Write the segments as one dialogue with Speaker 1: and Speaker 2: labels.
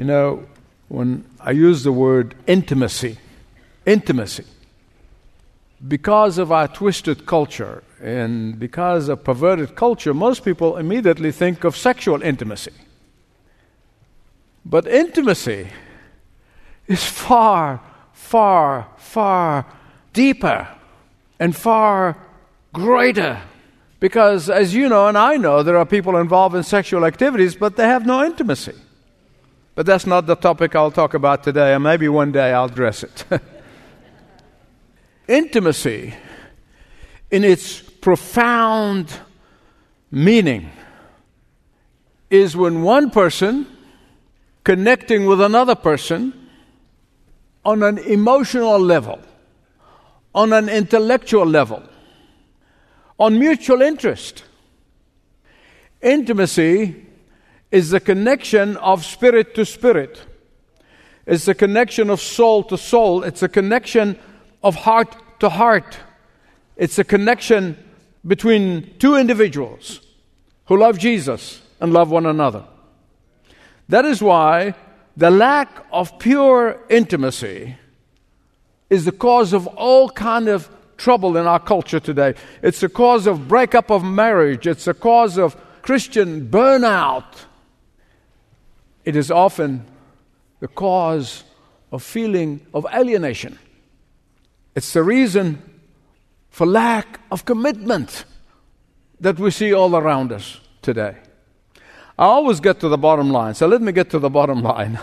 Speaker 1: You know, when I use the word intimacy, intimacy, because of our twisted culture and because of perverted culture, most people immediately think of sexual intimacy. But intimacy is far, far, far deeper and far greater. Because, as you know and I know, there are people involved in sexual activities, but they have no intimacy. But that's not the topic I'll talk about today, and maybe one day I'll address it. intimacy, in its profound meaning, is when one person connecting with another person on an emotional level, on an intellectual level, on mutual interest. Intimacy is the connection of spirit to spirit. It's the connection of soul to soul. It's a connection of heart to heart. It's a connection between two individuals who love Jesus and love one another. That is why the lack of pure intimacy is the cause of all kind of trouble in our culture today. It's the cause of breakup of marriage. It's the cause of Christian burnout. It is often the cause of feeling of alienation. It's the reason for lack of commitment that we see all around us today. I always get to the bottom line. So let me get to the bottom line.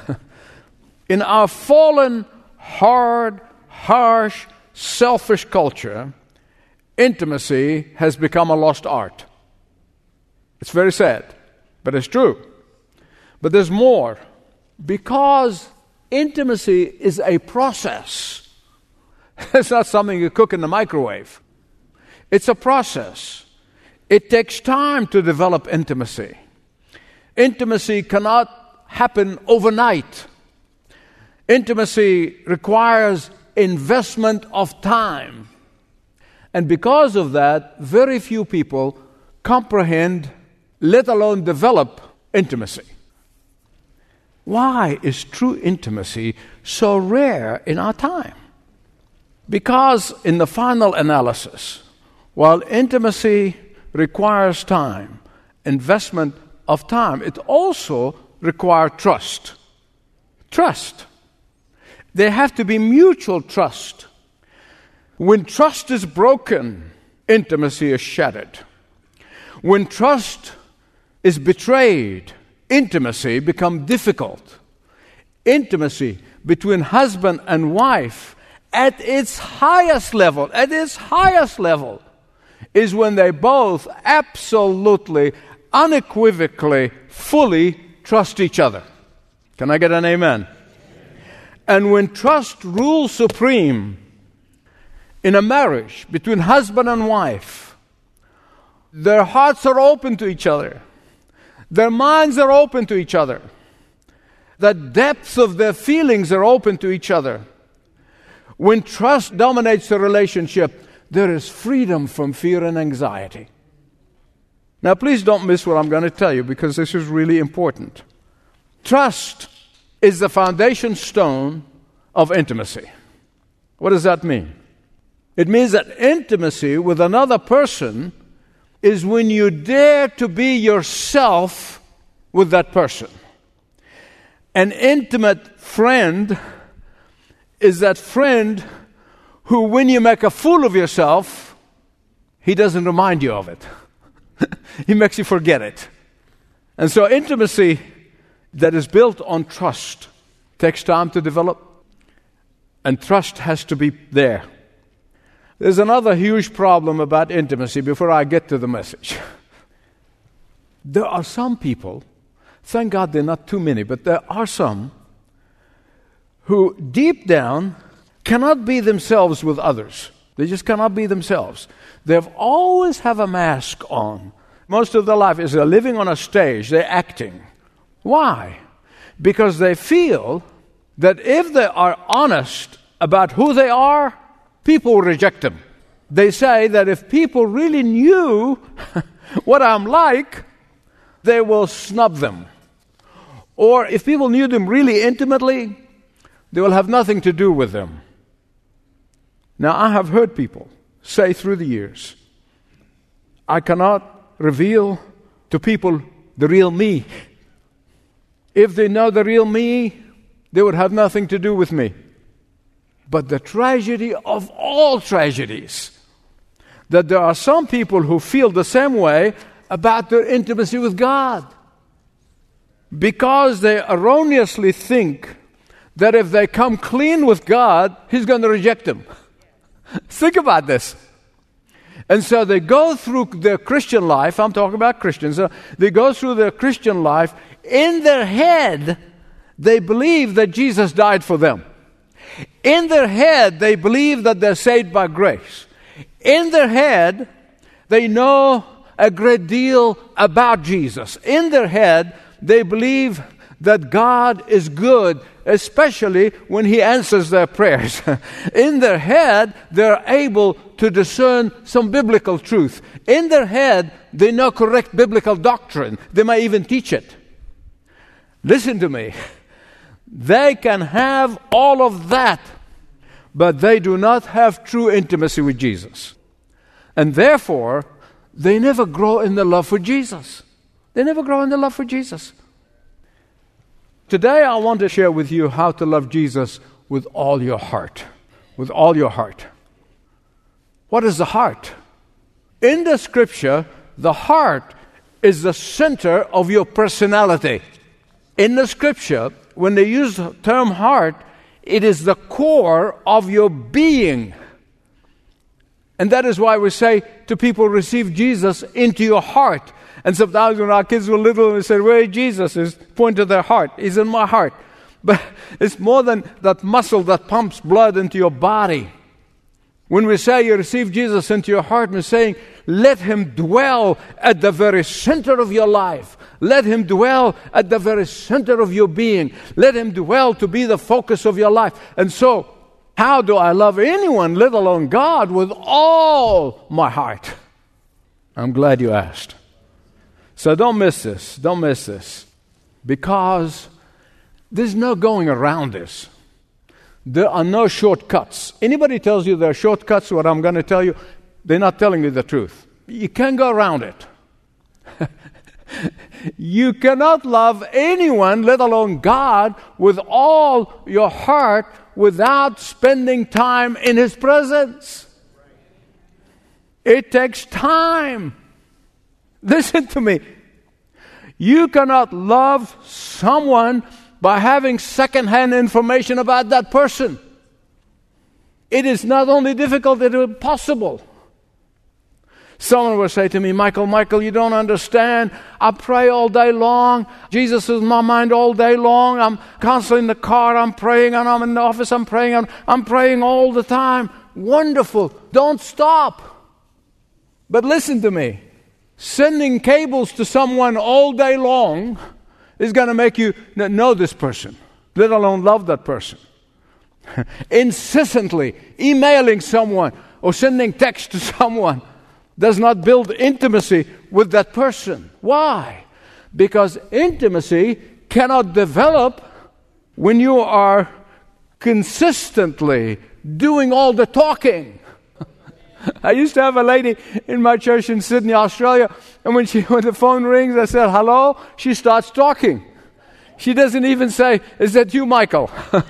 Speaker 1: In our fallen, hard, harsh, selfish culture, intimacy has become a lost art. It's very sad, but it's true. But there's more. Because intimacy is a process, it's not something you cook in the microwave. It's a process. It takes time to develop intimacy. Intimacy cannot happen overnight. Intimacy requires investment of time. And because of that, very few people comprehend, let alone develop, intimacy. Why is true intimacy so rare in our time? Because, in the final analysis, while intimacy requires time, investment of time, it also requires trust. Trust. There have to be mutual trust. When trust is broken, intimacy is shattered. When trust is betrayed, intimacy become difficult. Intimacy between husband and wife at its highest level, at its highest level, is when they both absolutely unequivocally, fully trust each other. Can I get an amen? And when trust rules supreme in a marriage between husband and wife, their hearts are open to each other, their minds are open to each other, the depths of their feelings are open to each other. When trust dominates the relationship, there is freedom from fear and anxiety. Now, please don't miss what I'm going to tell you because this is really important. Trust is the foundation stone of intimacy. What does that mean? It means that intimacy with another person is when you dare to be yourself with that person. An intimate friend is that friend who, when you make a fool of yourself, he doesn't remind you of it. he makes you forget it. And so, intimacy that is built on trust takes time to develop, and trust has to be there. There's another huge problem about intimacy before I get to the message. There are some people, thank God they're not too many, but there are some who deep down cannot be themselves with others. They just cannot be themselves. They've always have a mask on. Most of their life is they're living on a stage, they're acting. Why? Because they feel that if they are honest about who they are, people reject them. They say that if people really knew what I'm like, they will snub them. Or if people knew them really intimately, they will have nothing to do with them. Now, I have heard people say through the years, I cannot reveal to people the real me. If they know the real me, they would have nothing to do with me. But the tragedy of all tragedies, that there are some people who feel the same way about their intimacy with God. Because they erroneously think that if they come clean with God, He's going to reject them. think about this. And so they go through their Christian life, I'm talking about Christians, they go through their Christian life. In their head, they believe that Jesus died for them. In their head, they believe that they're saved by grace. In their head, they know a great deal about Jesus. In their head, they believe that God is good, especially when He answers their prayers. In their head, they're able to discern some biblical truth. In their head, they know correct biblical doctrine. They might even teach it. Listen to me. They can have all of that, but they do not have true intimacy with Jesus. And therefore, they never grow in the love for Jesus. They never grow in the love for Jesus. Today, I want to share with you how to love Jesus with all your heart. With all your heart. What is the heart? In the scripture, the heart is the center of your personality. In the scripture, when they use the term heart, it is the core of your being. And that is why we say to people, receive Jesus into your heart. And sometimes when our kids were little, we said, Where is Jesus? Is point to their heart. He's in my heart. But it's more than that muscle that pumps blood into your body. When we say you receive Jesus into your heart, we're saying, let him dwell at the very center of your life. Let him dwell at the very center of your being. Let him dwell to be the focus of your life. And so, how do I love anyone, let alone God, with all my heart? I'm glad you asked. So don't miss this. Don't miss this. Because there's no going around this. There are no shortcuts. Anybody tells you there are shortcuts, what I'm going to tell you, they're not telling you the truth. You can't go around it. you cannot love anyone, let alone God, with all your heart without spending time in His presence. It takes time. Listen to me. You cannot love someone by having secondhand information about that person. It is not only difficult, it is impossible. Someone will say to me, Michael, Michael, you don't understand. I pray all day long. Jesus is in my mind all day long. I'm constantly in the car, I'm praying, and I'm in the office, I'm praying, I'm, I'm praying all the time. Wonderful. Don't stop. But listen to me. Sending cables to someone all day long is going to make you know this person, let alone love that person. Incessantly emailing someone or sending text to someone does not build intimacy with that person. Why? Because intimacy cannot develop when you are consistently doing all the talking. I used to have a lady in my church in Sydney, Australia, and when, she, when the phone rings, I said, hello, she starts talking. She doesn't even say, Is that you, Michael?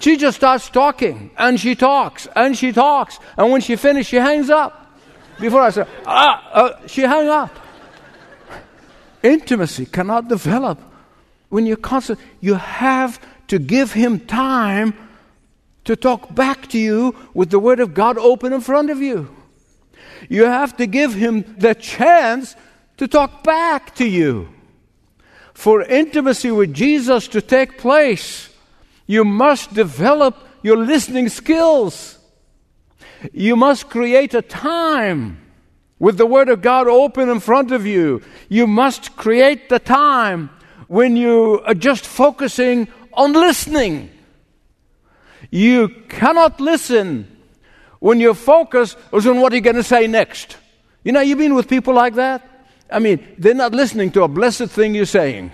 Speaker 1: she just starts talking, and she talks, and she talks, and when she finishes, she hangs up. Before I said, ah, uh, she hung up. Intimacy cannot develop when you're constant. You have to give him time to talk back to you with the Word of God open in front of you. You have to give him the chance to talk back to you. For intimacy with Jesus to take place, you must develop your listening skills. You must create a time with the Word of God open in front of you. You must create the time when you are just focusing on listening. You cannot listen when your focus is on what you're going to say next. You know, you've been with people like that? I mean, they're not listening to a blessed thing you're saying.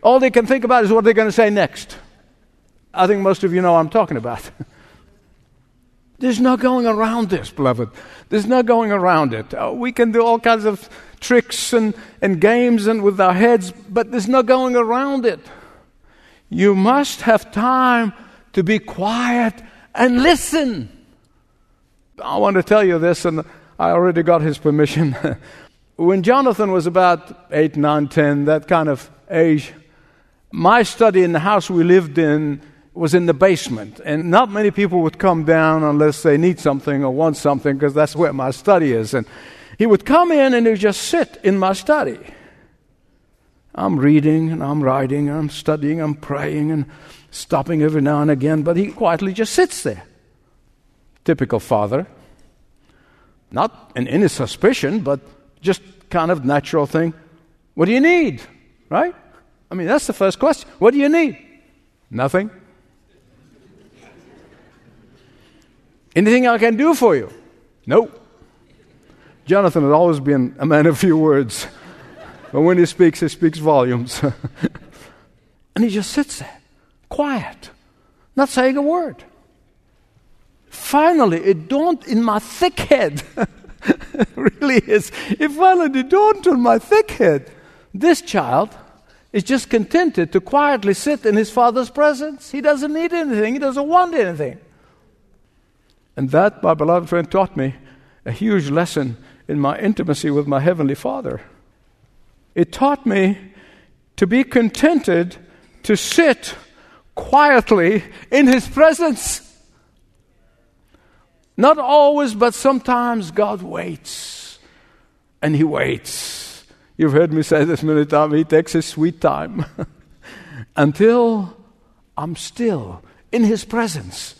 Speaker 1: All they can think about is what they're going to say next. I think most of you know what I'm talking about. There's no going around this, beloved. There's no going around it. Uh, we can do all kinds of tricks and, and games and with our heads, but there's no going around it. You must have time to be quiet and listen. I want to tell you this, and I already got his permission. when Jonathan was about 8, 9, 10, that kind of age, my study in the house we lived in was in the basement. And not many people would come down unless they need something or want something, because that's where my study is. And he would come in and he would just sit in my study. I'm reading and I'm writing and I'm studying, I'm praying and stopping every now and again, but he quietly just sits there. Typical father. Not an any suspicion, but just kind of natural thing. What do you need? Right? I mean, that's the first question. What do you need? Nothing. Anything I can do for you? Nope. Jonathan has always been a man of few words. but when he speaks, he speaks volumes. and he just sits there, quiet, not saying a word. Finally, it dawned in my thick head. really is. It finally dawned on my thick head. This child is just contented to quietly sit in his father's presence. He doesn't need anything, he doesn't want anything. And that, my beloved friend, taught me a huge lesson in my intimacy with my Heavenly Father. It taught me to be contented to sit quietly in His presence. Not always, but sometimes God waits. And He waits. You've heard me say this many times. He takes His sweet time until I'm still in His presence.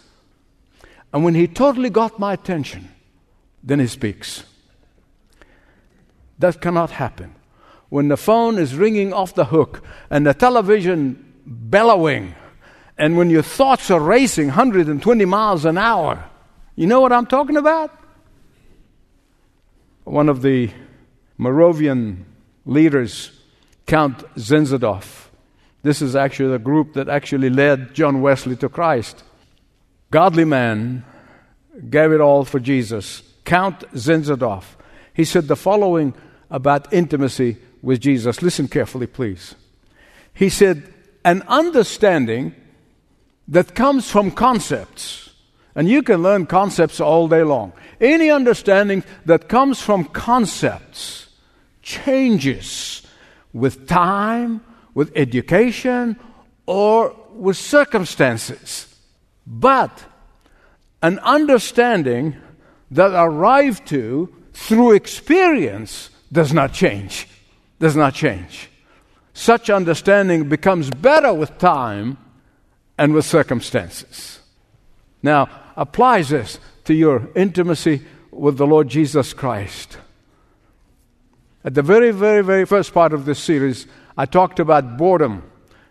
Speaker 1: And when He totally got my attention, then He speaks. That cannot happen. When the phone is ringing off the hook and the television bellowing, and when your thoughts are racing 120 miles an hour, you know what I'm talking about? One of the Moravian leaders, Count Zinzendorf, this is actually the group that actually led John Wesley to Christ. Godly man, gave it all for Jesus. Count Zinzendorf. He said the following about intimacy with Jesus. Listen carefully, please. He said, an understanding that comes from concepts and you can learn concepts all day long. Any understanding that comes from concepts changes with time, with education, or with circumstances. But an understanding that arrived to through experience does not change. Does not change. Such understanding becomes better with time and with circumstances. Now, applies this to your intimacy with the Lord Jesus Christ. At the very, very, very first part of this series, I talked about boredom,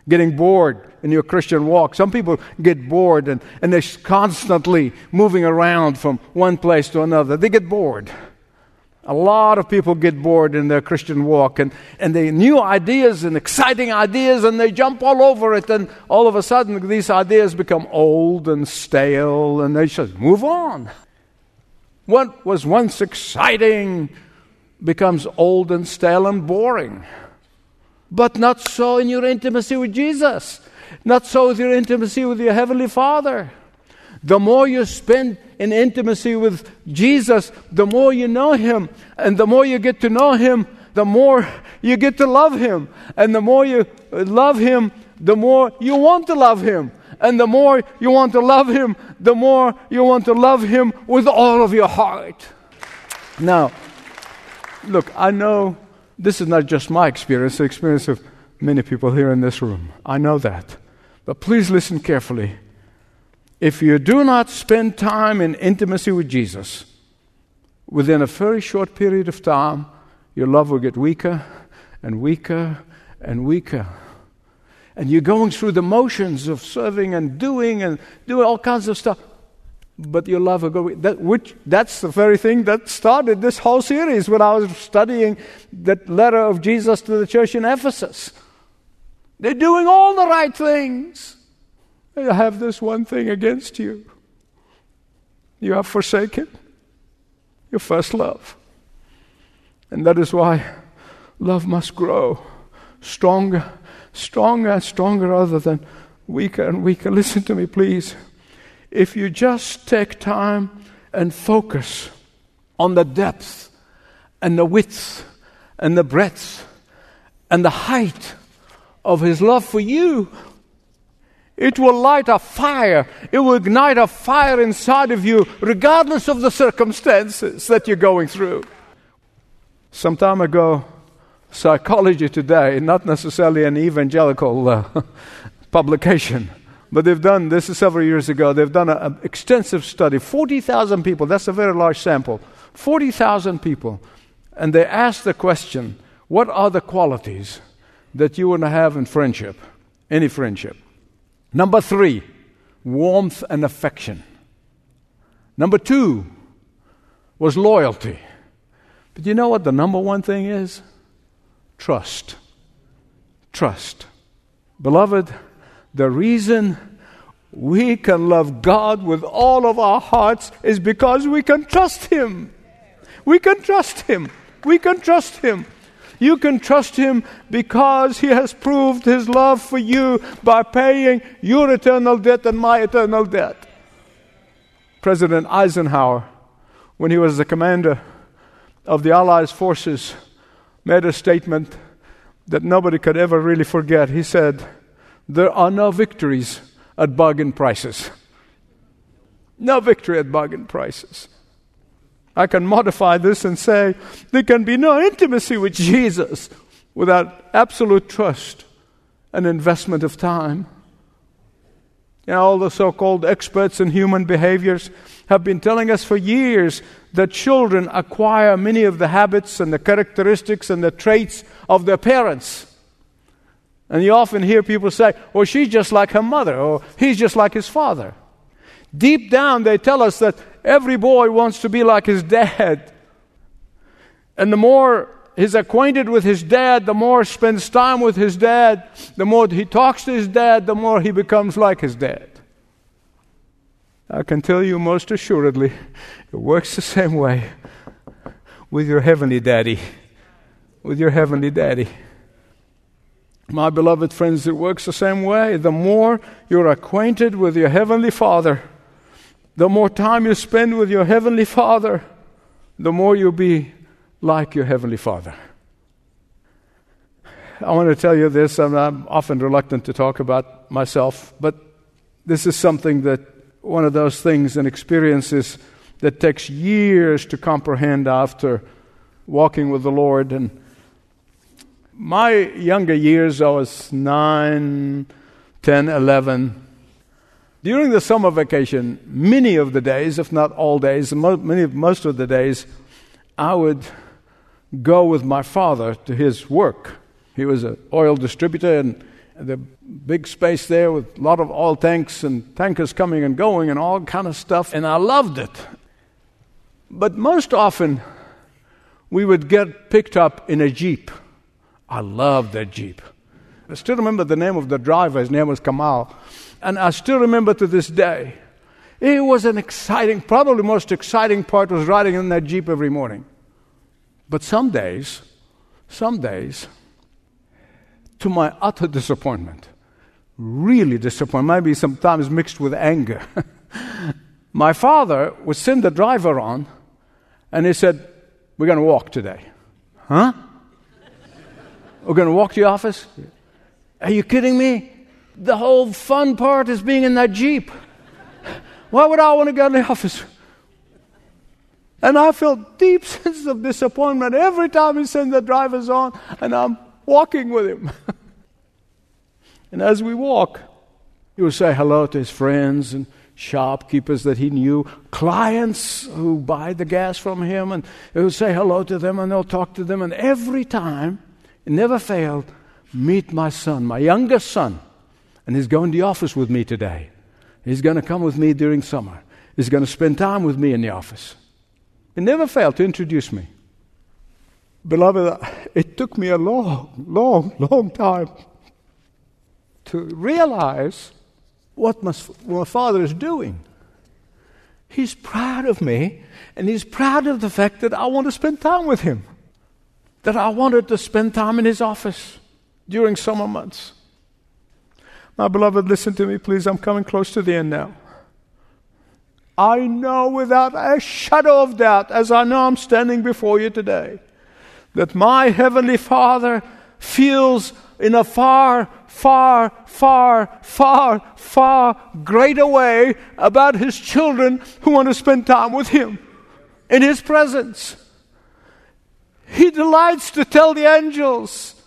Speaker 1: getting bored in your Christian walk. Some people get bored and, and they're constantly moving around from one place to another. They get bored. A lot of people get bored in their Christian walk and, and they new ideas and exciting ideas and they jump all over it and all of a sudden these ideas become old and stale and they just move on. What was once exciting becomes old and stale and boring. But not so in your intimacy with Jesus. Not so with your intimacy with your Heavenly Father. The more you spend in intimacy with Jesus, the more you know Him. And the more you get to know Him, the more you get to love Him. And the more you love Him, the more you want to love Him. And the more you want to love Him, the more you want to love Him with all of your heart. Now, look, I know this is not just my experience, the experience of many people here in this room. I know that. But please listen carefully. If you do not spend time in intimacy with Jesus, within a very short period of time, your love will get weaker and weaker and weaker. And you're going through the motions of serving and doing and doing all kinds of stuff. But your love will go. That, which, that's the very thing that started this whole series when I was studying that letter of Jesus to the church in Ephesus. They're doing all the right things. I have this one thing against you. You have forsaken your first love. And that is why love must grow stronger, stronger and stronger rather than weaker and weaker. Listen to me, please. If you just take time and focus on the depth and the width and the breadth and the height of His love for you, it will light a fire. It will ignite a fire inside of you, regardless of the circumstances that you're going through. Some time ago, Psychology Today, not necessarily an evangelical uh, publication, but they've done this is several years ago. They've done an extensive study, 40,000 people. That's a very large sample. 40,000 people. And they asked the question what are the qualities that you want to have in friendship? Any friendship. Number three, warmth and affection. Number two was loyalty. But you know what the number one thing is? Trust. Trust. Beloved, the reason we can love God with all of our hearts is because we can trust Him. We can trust Him. We can trust Him. You can trust Him because He has proved His love for you by paying your eternal debt and my eternal debt. President Eisenhower, when he was the commander of the Allied forces, made a statement that nobody could ever really forget. He said, There are no victories at bargain prices. No victory at bargain prices. I can modify this and say there can be no intimacy with Jesus without absolute trust and investment of time. You know, all the so called experts in human behaviors have been telling us for years that children acquire many of the habits and the characteristics and the traits of their parents. And you often hear people say, well, she's just like her mother, or he's just like his father. Deep down, they tell us that every boy wants to be like his dad. And the more he's acquainted with his dad, the more spends time with his dad, the more he talks to his dad, the more he becomes like his dad. I can tell you most assuredly, it works the same way with your heavenly daddy. With your heavenly daddy. My beloved friends, it works the same way. The more you're acquainted with your heavenly father, the more time you spend with your Heavenly Father, the more you'll be like your Heavenly Father. I want to tell you this, and I'm often reluctant to talk about myself, but this is something that one of those things and experiences that takes years to comprehend after walking with the Lord. And my younger years, I was 9, 10, 11, during the summer vacation, many of the days, if not all days, many, most of the days, I would go with my father to his work. He was an oil distributor, and the big space there with a lot of oil tanks and tankers coming and going and all kind of stuff, and I loved it. But most often, we would get picked up in a jeep. I loved that jeep. I still remember the name of the driver. His name was Kamal. And I still remember to this day. It was an exciting, probably the most exciting part was riding in that Jeep every morning. But some days, some days, to my utter disappointment, really disappointment, maybe sometimes mixed with anger, my father would send the driver on and he said, We're going to walk today. Huh? We're going to walk to the office? Are you kidding me? the whole fun part is being in that Jeep. Why would I want to go to the office? And I felt deep sense of disappointment every time he sent the drivers on and I'm walking with him. and as we walk, he would say hello to his friends and shopkeepers that he knew, clients who buy the gas from him, and he would say hello to them and they'll talk to them. And every time, it never failed, meet my son, my youngest son and he's going to the office with me today. He's going to come with me during summer. He's going to spend time with me in the office. He never failed to introduce me. Beloved, it took me a long, long, long time to realize what my, my father is doing. He's proud of me, and he's proud of the fact that I want to spend time with him. That I wanted to spend time in his office during summer months. My beloved, listen to me, please. I'm coming close to the end now. I know without a shadow of doubt, as I know I'm standing before you today, that my Heavenly Father feels in a far, far, far, far, far greater way about His children who want to spend time with Him in His presence. He delights to tell the angels,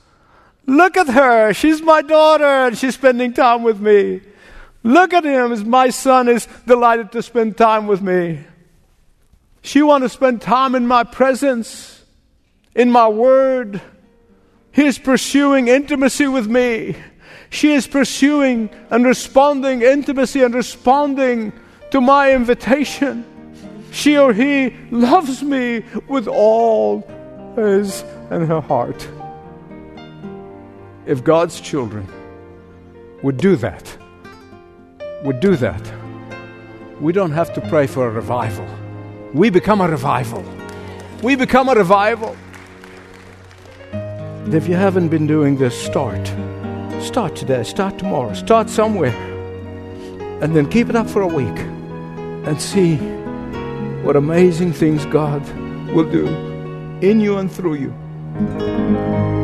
Speaker 1: Look at her, she's my daughter, and she's spending time with me. Look at him, my son is delighted to spend time with me. She wants to spend time in my presence, in my word. He is pursuing intimacy with me. She is pursuing and responding intimacy and responding to my invitation. She or he loves me with all his and her heart. If God's children would do that, would do that, we don't have to pray for a revival. We become a revival. We become a revival. If you haven't been doing this, start. Start today, start tomorrow, start somewhere. And then keep it up for a week and see what amazing things God will do in you and through you.